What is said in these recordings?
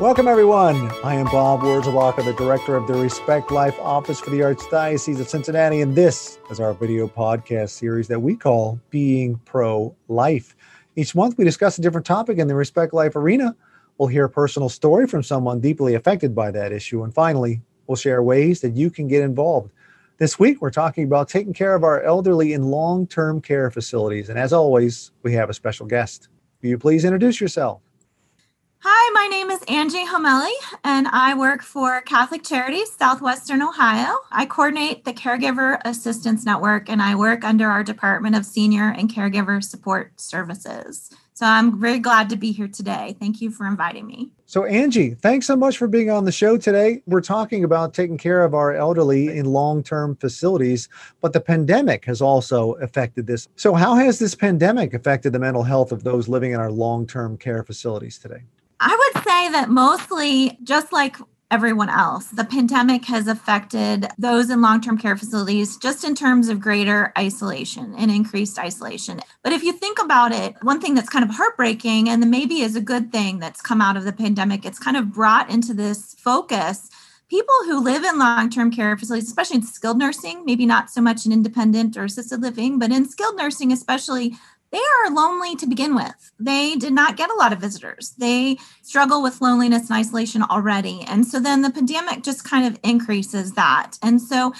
Welcome, everyone. I am Bob Wurzelbacher, the director of the Respect Life Office for the Archdiocese of Cincinnati, and this is our video podcast series that we call Being Pro Life. Each month, we discuss a different topic in the Respect Life arena. We'll hear a personal story from someone deeply affected by that issue, and finally, we'll share ways that you can get involved. This week, we're talking about taking care of our elderly in long term care facilities, and as always, we have a special guest. Will you please introduce yourself? Hi, my name is Angie Homelli, and I work for Catholic Charities Southwestern Ohio. I coordinate the Caregiver Assistance Network, and I work under our Department of Senior and Caregiver Support Services. So I'm very glad to be here today. Thank you for inviting me. So, Angie, thanks so much for being on the show today. We're talking about taking care of our elderly in long term facilities, but the pandemic has also affected this. So, how has this pandemic affected the mental health of those living in our long term care facilities today? I would say that mostly, just like everyone else, the pandemic has affected those in long term care facilities just in terms of greater isolation and increased isolation. But if you think about it, one thing that's kind of heartbreaking and maybe is a good thing that's come out of the pandemic, it's kind of brought into this focus people who live in long-term care facilities especially in skilled nursing maybe not so much in independent or assisted living but in skilled nursing especially they are lonely to begin with. They did not get a lot of visitors. They struggle with loneliness and isolation already. And so then the pandemic just kind of increases that. And so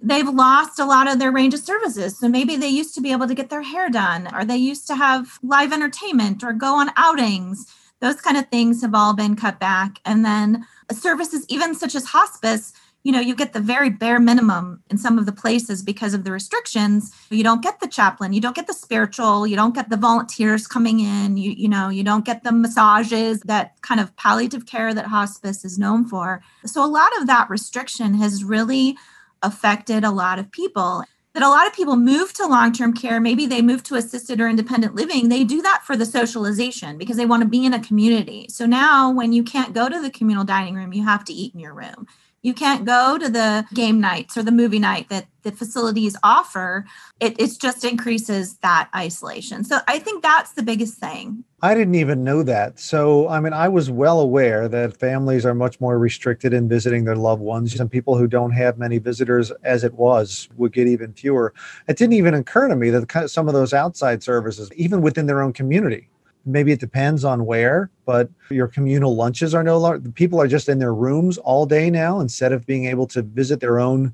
they've lost a lot of their range of services. So maybe they used to be able to get their hair done, or they used to have live entertainment or go on outings. Those kind of things have all been cut back. And then services, even such as hospice, you know you get the very bare minimum in some of the places because of the restrictions. You don't get the chaplain you don't get the spiritual you don't get the volunteers coming in you you know you don't get the massages that kind of palliative care that hospice is known for. So a lot of that restriction has really affected a lot of people. That a lot of people move to long-term care maybe they move to assisted or independent living they do that for the socialization because they want to be in a community. So now when you can't go to the communal dining room you have to eat in your room you can't go to the game nights or the movie night that the facilities offer. It, it just increases that isolation. So i think that's the biggest thing. I didn't even know that. So i mean i was well aware that families are much more restricted in visiting their loved ones. And people who don't have many visitors as it was would get even fewer. It didn't even occur to me that some of those outside services even within their own community maybe it depends on where, but your communal lunches are no longer, people are just in their rooms all day now instead of being able to visit their own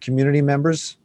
community members.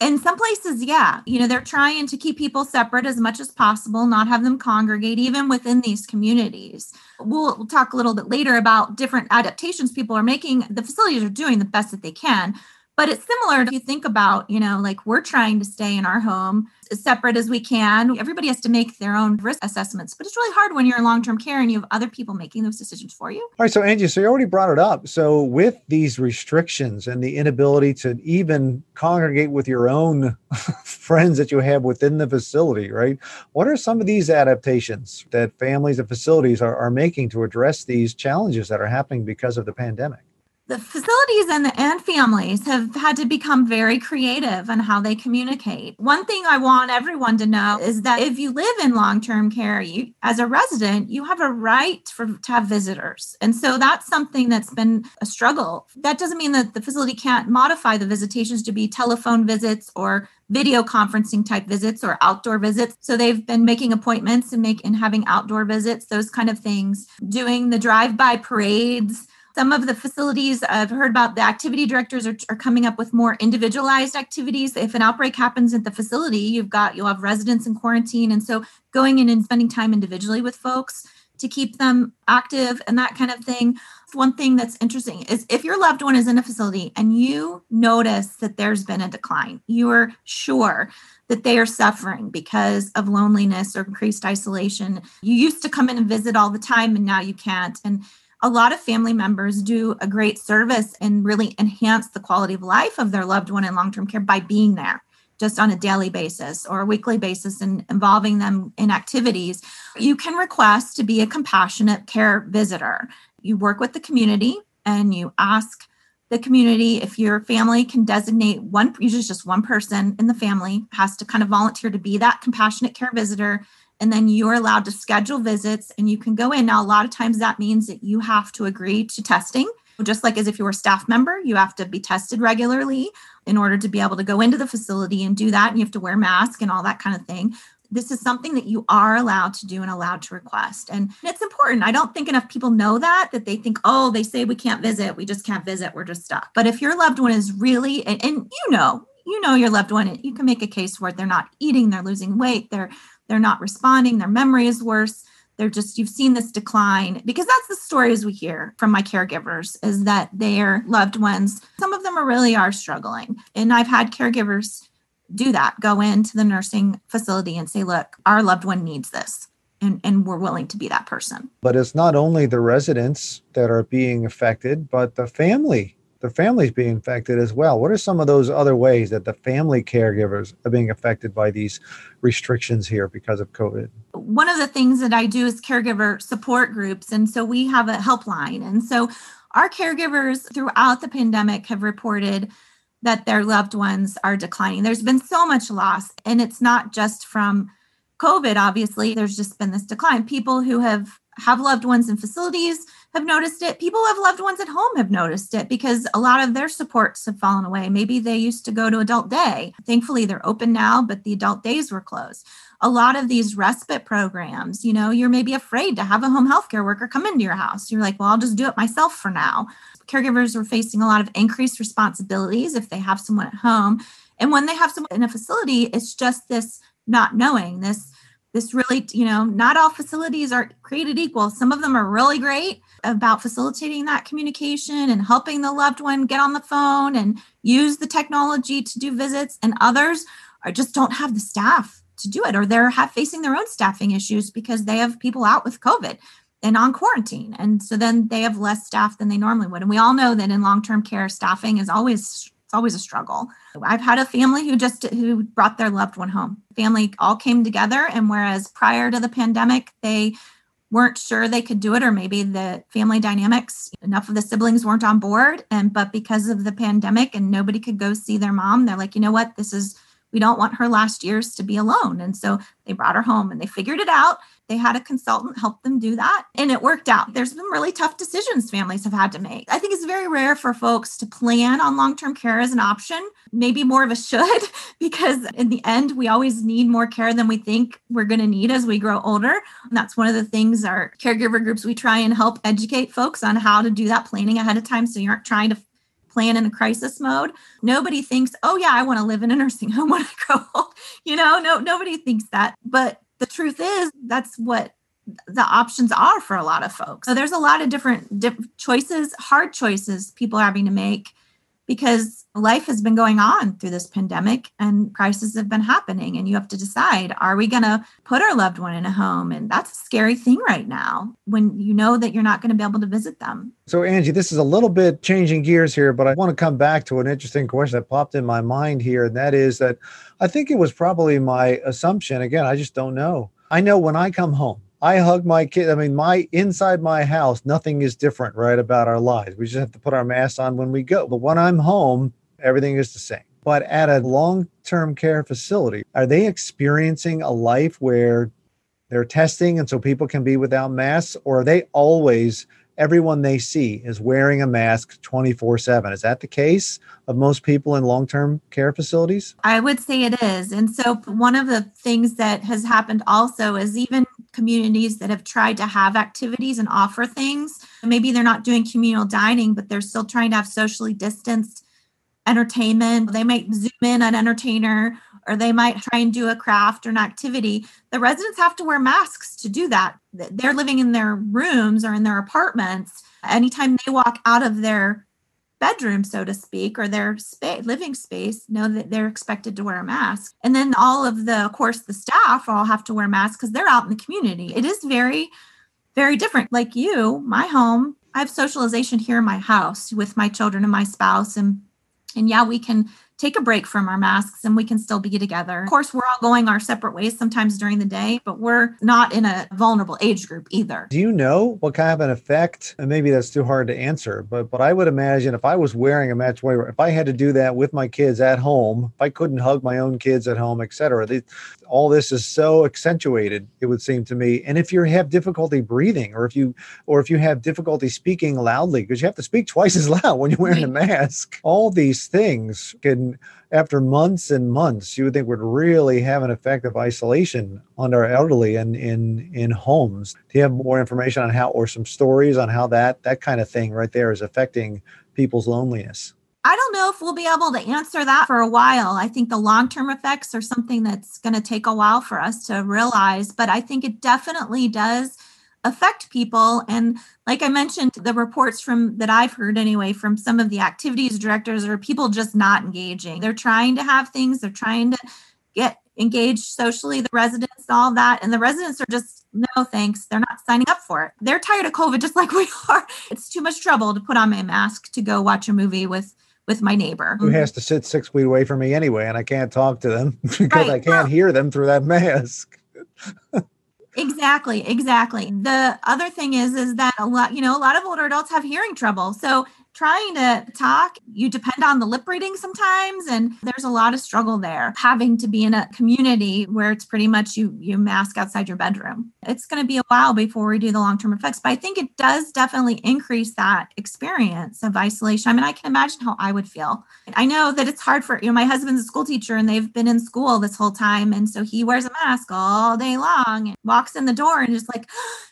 In some places, yeah, you know, they're trying to keep people separate as much as possible, not have them congregate even within these communities. We'll, we'll talk a little bit later about different adaptations people are making. The facilities are doing the best that they can, but it's similar if you think about you know like we're trying to stay in our home separate as we can. Everybody has to make their own risk assessments but it's really hard when you're in long-term care and you have other people making those decisions for you. All right so angie so you already brought it up. So with these restrictions and the inability to even congregate with your own friends that you have within the facility right? What are some of these adaptations that families and facilities are, are making to address these challenges that are happening because of the pandemic the facilities and, the, and families have had to become very creative on how they communicate. One thing I want everyone to know is that if you live in long-term care, you as a resident, you have a right for to have visitors. And so that's something that's been a struggle. That doesn't mean that the facility can't modify the visitations to be telephone visits or video conferencing type visits or outdoor visits. So they've been making appointments and make and having outdoor visits, those kind of things, doing the drive-by parades some of the facilities I've heard about the activity directors are, are coming up with more individualized activities. If an outbreak happens at the facility, you've got you'll have residents in quarantine. And so going in and spending time individually with folks to keep them active and that kind of thing. One thing that's interesting is if your loved one is in a facility and you notice that there's been a decline, you are sure that they are suffering because of loneliness or increased isolation. You used to come in and visit all the time and now you can't. And a lot of family members do a great service and really enhance the quality of life of their loved one in long term care by being there just on a daily basis or a weekly basis and involving them in activities. You can request to be a compassionate care visitor. You work with the community and you ask the community if your family can designate one usually just one person in the family has to kind of volunteer to be that compassionate care visitor and then you're allowed to schedule visits and you can go in. Now, a lot of times that means that you have to agree to testing. Just like as if you were a staff member, you have to be tested regularly in order to be able to go into the facility and do that. And you have to wear mask and all that kind of thing. This is something that you are allowed to do and allowed to request. And it's important. I don't think enough people know that, that they think, oh, they say we can't visit. We just can't visit. We're just stuck. But if your loved one is really, and, and you know, you know your loved one, you can make a case for it. They're not eating, they're losing weight, they're they're not responding, their memory is worse. They're just you've seen this decline because that's the stories we hear from my caregivers is that their loved ones, some of them are really are struggling. And I've had caregivers do that, go into the nursing facility and say, look, our loved one needs this. And, and we're willing to be that person. But it's not only the residents that are being affected, but the family the families being affected as well. What are some of those other ways that the family caregivers are being affected by these restrictions here because of COVID? One of the things that I do is caregiver support groups. And so we have a helpline. And so our caregivers throughout the pandemic have reported that their loved ones are declining. There's been so much loss, and it's not just from COVID, obviously, there's just been this decline. People who have have loved ones in facilities have noticed it. People who have loved ones at home have noticed it because a lot of their supports have fallen away. Maybe they used to go to adult day. Thankfully, they're open now, but the adult days were closed. A lot of these respite programs, you know, you're maybe afraid to have a home health care worker come into your house. You're like, well, I'll just do it myself for now. Caregivers are facing a lot of increased responsibilities if they have someone at home. And when they have someone in a facility, it's just this not knowing, this this really you know not all facilities are created equal. Some of them are really great about facilitating that communication and helping the loved one get on the phone and use the technology to do visits and others are just don't have the staff to do it or they're have, facing their own staffing issues because they have people out with covid and on quarantine and so then they have less staff than they normally would. And we all know that in long-term care staffing is always it's always a struggle. I've had a family who just who brought their loved one home. Family all came together and whereas prior to the pandemic they weren't sure they could do it or maybe the family dynamics enough of the siblings weren't on board and but because of the pandemic and nobody could go see their mom they're like you know what this is we don't want her last years to be alone. And so they brought her home and they figured it out. They had a consultant help them do that and it worked out. There's been really tough decisions families have had to make. I think it's very rare for folks to plan on long term care as an option, maybe more of a should, because in the end, we always need more care than we think we're going to need as we grow older. And that's one of the things our caregiver groups, we try and help educate folks on how to do that planning ahead of time so you aren't trying to plan in a crisis mode. Nobody thinks, oh yeah, I want to live in a nursing home when I grow old. You know, no, nobody thinks that. But the truth is, that's what the options are for a lot of folks. So there's a lot of different, choices, hard choices people are having to make because life has been going on through this pandemic and crises have been happening and you have to decide are we going to put our loved one in a home? And that's a scary thing right now when you know that you're not going to be able to visit them. So angie this is a little bit changing gears here but i want to come back to an interesting question that popped in my mind here and that is that i think it was probably my assumption again i just don't know. I know when i come home I hug my kid. I mean, my inside my house, nothing is different, right? About our lives. We just have to put our masks on when we go. But when I'm home, everything is the same. But at a long term care facility, are they experiencing a life where they're testing and so people can be without masks, or are they always everyone they see is wearing a mask 24 7. Is that the case of most people in long term care facilities? I would say it is. And so, one of the things that has happened also is even communities that have tried to have activities and offer things, maybe they're not doing communal dining, but they're still trying to have socially distanced entertainment. They might zoom in an entertainer or they might try and do a craft or an activity. The residents have to wear masks to do that. They're living in their rooms or in their apartments. Anytime they walk out of their bedroom, so to speak, or their living space, know that they're expected to wear a mask. And then all of the, of course, the staff all have to wear masks because they're out in the community. It is very, very different. Like you, my home, I have socialization here in my house with my children and my spouse and and yeah, we can take a break from our masks and we can still be together. Of course, we're all going our separate ways sometimes during the day, but we're not in a vulnerable age group either. Do you know what kind of an effect? And maybe that's too hard to answer, but but I would imagine if I was wearing a match wear, if I had to do that with my kids at home, if I couldn't hug my own kids at home, etc. All this is so accentuated, it would seem to me. And if you have difficulty breathing, or if you or if you have difficulty speaking loudly, because you have to speak twice as loud when you're wearing a mask, all these things can after months and months, you would think would really have an effect of isolation on our elderly and in in homes. Do you have more information on how, or some stories on how that that kind of thing right there is affecting people's loneliness? I don't know if we'll be able to answer that for a while. I think the long term effects are something that's going to take a while for us to realize, but I think it definitely does affect people. And like i mentioned the reports from that i've heard anyway from some of the activities directors are people just not engaging. They're trying to have things they're trying to get engaged socially the residents all that and the residents are just no thanks they're not signing up for it. They're tired of covid just like we are. It's too much trouble to put on my mask to go watch a movie with with my neighbor who has to sit six feet away from me anyway and i can't talk to them because right. i can't hear them through that mask Exactly, exactly. The other thing is is that a lot, you know, a lot of older adults have hearing trouble. So trying to talk, you depend on the lip reading sometimes, and there's a lot of struggle there. Having to be in a community where it's pretty much you you mask outside your bedroom. It's going to be a while before we do the long term effects, but I think it does definitely increase that experience of isolation. I mean, I can imagine how I would feel. I know that it's hard for you know my husband's a school teacher and they've been in school this whole time, and so he wears a mask all day long and walks in the door and just like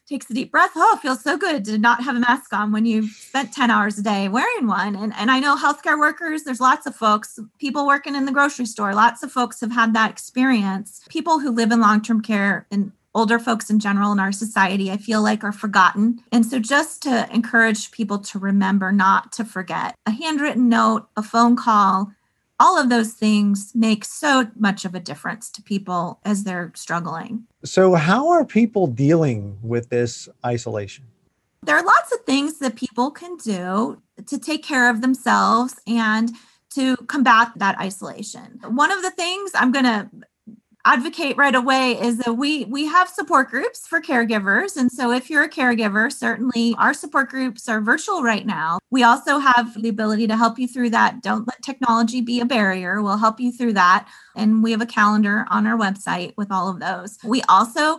takes a deep breath. Oh, it feels so good to not have a mask on when you've spent 10 hours a day wearing one. And, and I know healthcare workers, there's lots of folks, people working in the grocery store, lots of folks have had that experience. People who live in long term care and older folks in general in our society, I feel like are forgotten. And so just to encourage people to remember not to forget a handwritten note, a phone call, all of those things make so much of a difference to people as they're struggling. So, how are people dealing with this isolation? There are lots of things that people can do to take care of themselves and to combat that isolation. One of the things I'm going to advocate right away is that we we have support groups for caregivers. And so if you're a caregiver certainly our support groups are virtual right now. We also have the ability to help you through that. Don't let technology be a barrier. We'll help you through that. And we have a calendar on our website with all of those. We also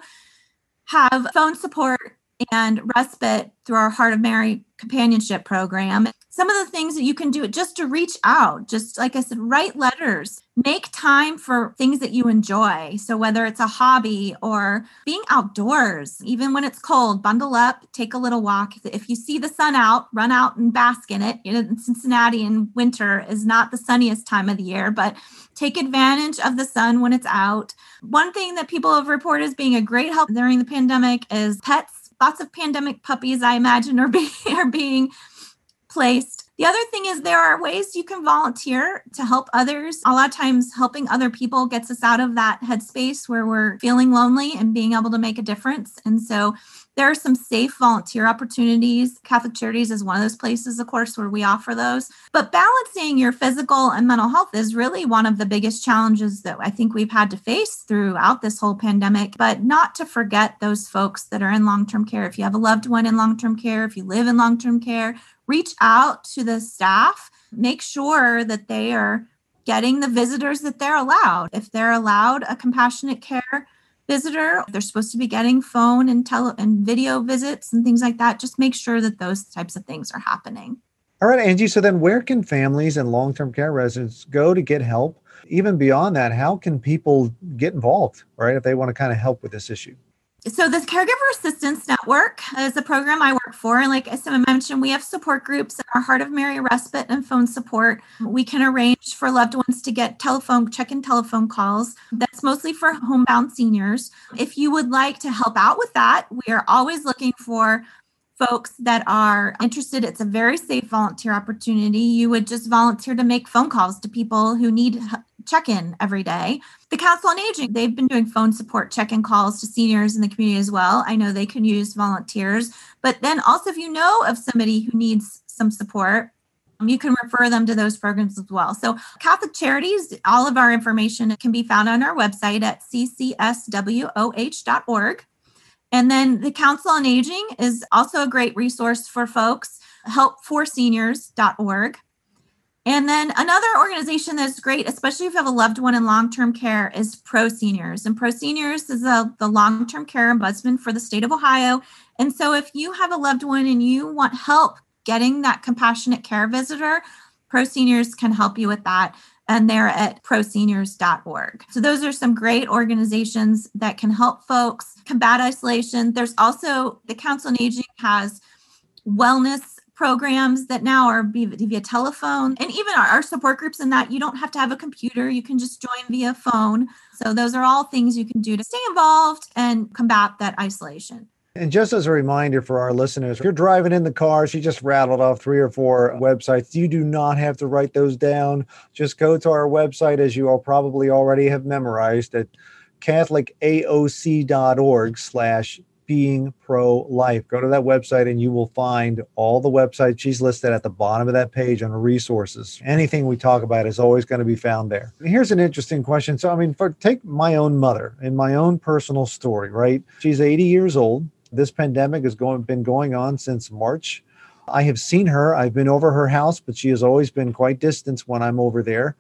have phone support and respite through our heart of mary companionship program. Some of the things that you can do just to reach out just like i said write letters. Make time for things that you enjoy. So whether it's a hobby or being outdoors even when it's cold bundle up take a little walk. If you see the sun out run out and bask in it. In cincinnati in winter is not the sunniest time of the year but take advantage of the sun when it's out. One thing that people have reported as being a great help during the pandemic is pets lots of pandemic puppies i imagine are being are being placed. The other thing is there are ways you can volunteer to help others. A lot of times helping other people gets us out of that headspace where we're feeling lonely and being able to make a difference. And so there are some safe volunteer opportunities. Catholic Charities is one of those places, of course, where we offer those. But balancing your physical and mental health is really one of the biggest challenges that I think we've had to face throughout this whole pandemic. But not to forget those folks that are in long term care. If you have a loved one in long term care, if you live in long term care, reach out to the staff, make sure that they are getting the visitors that they're allowed. If they're allowed a compassionate care visitor, they're supposed to be getting phone and tele and video visits and things like that. Just make sure that those types of things are happening. All right, Angie. So then where can families and long-term care residents go to get help? Even beyond that, how can people get involved, right? If they want to kind of help with this issue? So this caregiver assistance network is a program i work for and like i mentioned we have support groups in our heart of mary respite and phone support. We can arrange for loved ones to get telephone check-in telephone calls. That's mostly for homebound seniors. If you would like to help out with that we are always looking for folks that are interested. It's a very safe volunteer opportunity. You would just volunteer to make phone calls to people who need check in every day. The Council on Aging, they've been doing phone support check in calls to seniors in the community as well. I know they can use volunteers. But then also, if you know of somebody who needs some support, um, you can refer them to those programs as well. So, Catholic Charities, all of our information can be found on our website at ccswoh.org. And then the Council on Aging is also a great resource for folks, helpforseniors.org. And then another organization that's great, especially if you have a loved one in long term care, is Pro Seniors. And Pro Seniors is a, the long term care ombudsman for the state of Ohio. And so if you have a loved one and you want help getting that compassionate care visitor, Pro Seniors can help you with that. And they're at proseniors.org. So, those are some great organizations that can help folks combat isolation. There's also the Council on Aging has wellness programs that now are via, telephone and even our, support groups in that you don't have to have a computer you can just join via phone so those are all things you can do to stay involved and combat that isolation and just as a reminder for our listeners, if you're driving in the car, she just rattled off three or four websites. You do not have to write those down. Just go to our website, as you all probably already have memorized, at catholicaoc.org slash being pro life. Go to that website and you will find all the websites she's listed at the bottom of that page on resources. Anything we talk about is always going to be found there. Here's an interesting question. So, I mean, for take my own mother and my own personal story, right? She's 80 years old. This pandemic has going been going on since March. I have seen her. I've been over her house, but she has always been quite distant when I'm over there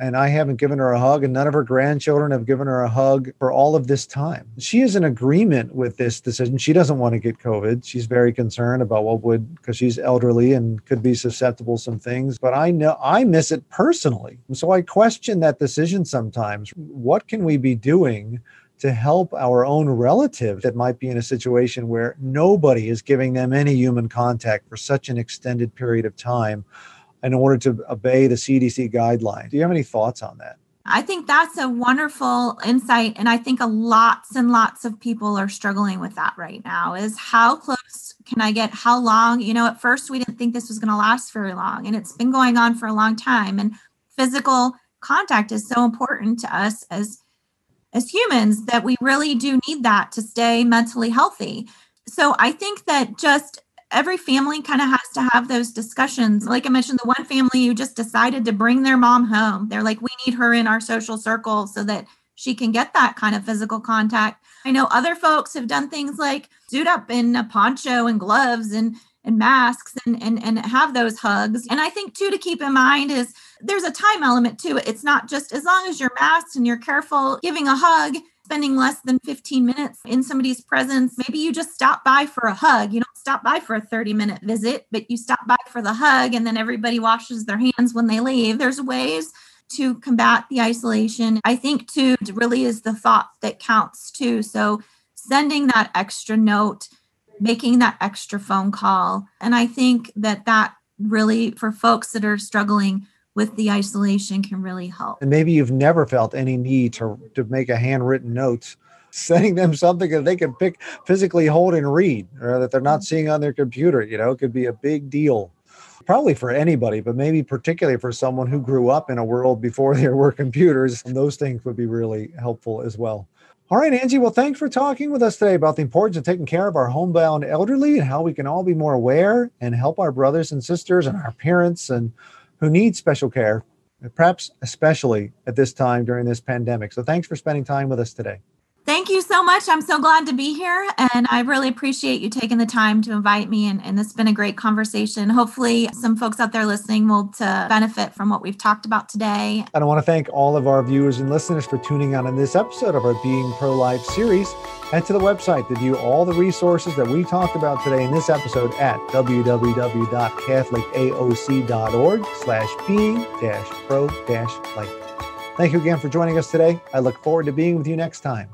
and I haven't given her a hug, and none of her grandchildren have given her a hug for all of this time. She is in agreement with this decision. She doesn't want to get COVID. She's very concerned about what would, because she's elderly and could be susceptible to some things. But I know I miss it personally. So I question that decision sometimes. What can we be doing? To help our own relative that might be in a situation where nobody is giving them any human contact for such an extended period of time in order to obey the CDC guidelines. Do you have any thoughts on that? I think that's a wonderful insight. And I think a lots and lots of people are struggling with that right now is how close can I get? How long? You know, at first we didn't think this was going to last very long, and it's been going on for a long time. And physical contact is so important to us as as humans that we really do need that to stay mentally healthy. So I think that just every family kind of has to have those discussions. Like I mentioned, the one family who just decided to bring their mom home. They're like, we need her in our social circle so that she can get that kind of physical contact. I know other folks have done things like suit up in a poncho and gloves and and masks and, and and have those hugs. And I think too to keep in mind is there's a time element to it. It's not just as long as you're masked and you're careful giving a hug, spending less than 15 minutes in somebody's presence. Maybe you just stop by for a hug. You don't stop by for a 30 minute visit, but you stop by for the hug and then everybody washes their hands when they leave. There's ways to combat the isolation. I think too really is the thought that counts too. So sending that extra note, making that extra phone call. And I think that that really for folks that are struggling with the isolation can really help. And maybe you've never felt any need to, to make a handwritten note, sending them something that they can pick physically hold and read or that they're not mm-hmm. seeing on their computer. You know, it could be a big deal. Probably for anybody, but maybe particularly for someone who grew up in a world before there were computers. And those things would be really helpful as well. All right, Angie. Well, thanks for talking with us today about the importance of taking care of our homebound elderly and how we can all be more aware and help our brothers and sisters and our parents and who need special care, perhaps especially at this time during this pandemic. So thanks for spending time with us today. Thank you so much. I'm so glad to be here. And I really appreciate you taking the time to invite me. And, and it's been a great conversation. Hopefully, some folks out there listening will to benefit from what we've talked about today. And I want to thank all of our viewers and listeners for tuning on in this episode of our Being Pro Life series. Head to the website to view all the resources that we talked about today in this episode at www.catholicaoc.org slash being dash pro dash life. Thank you again for joining us today. I look forward to being with you next time.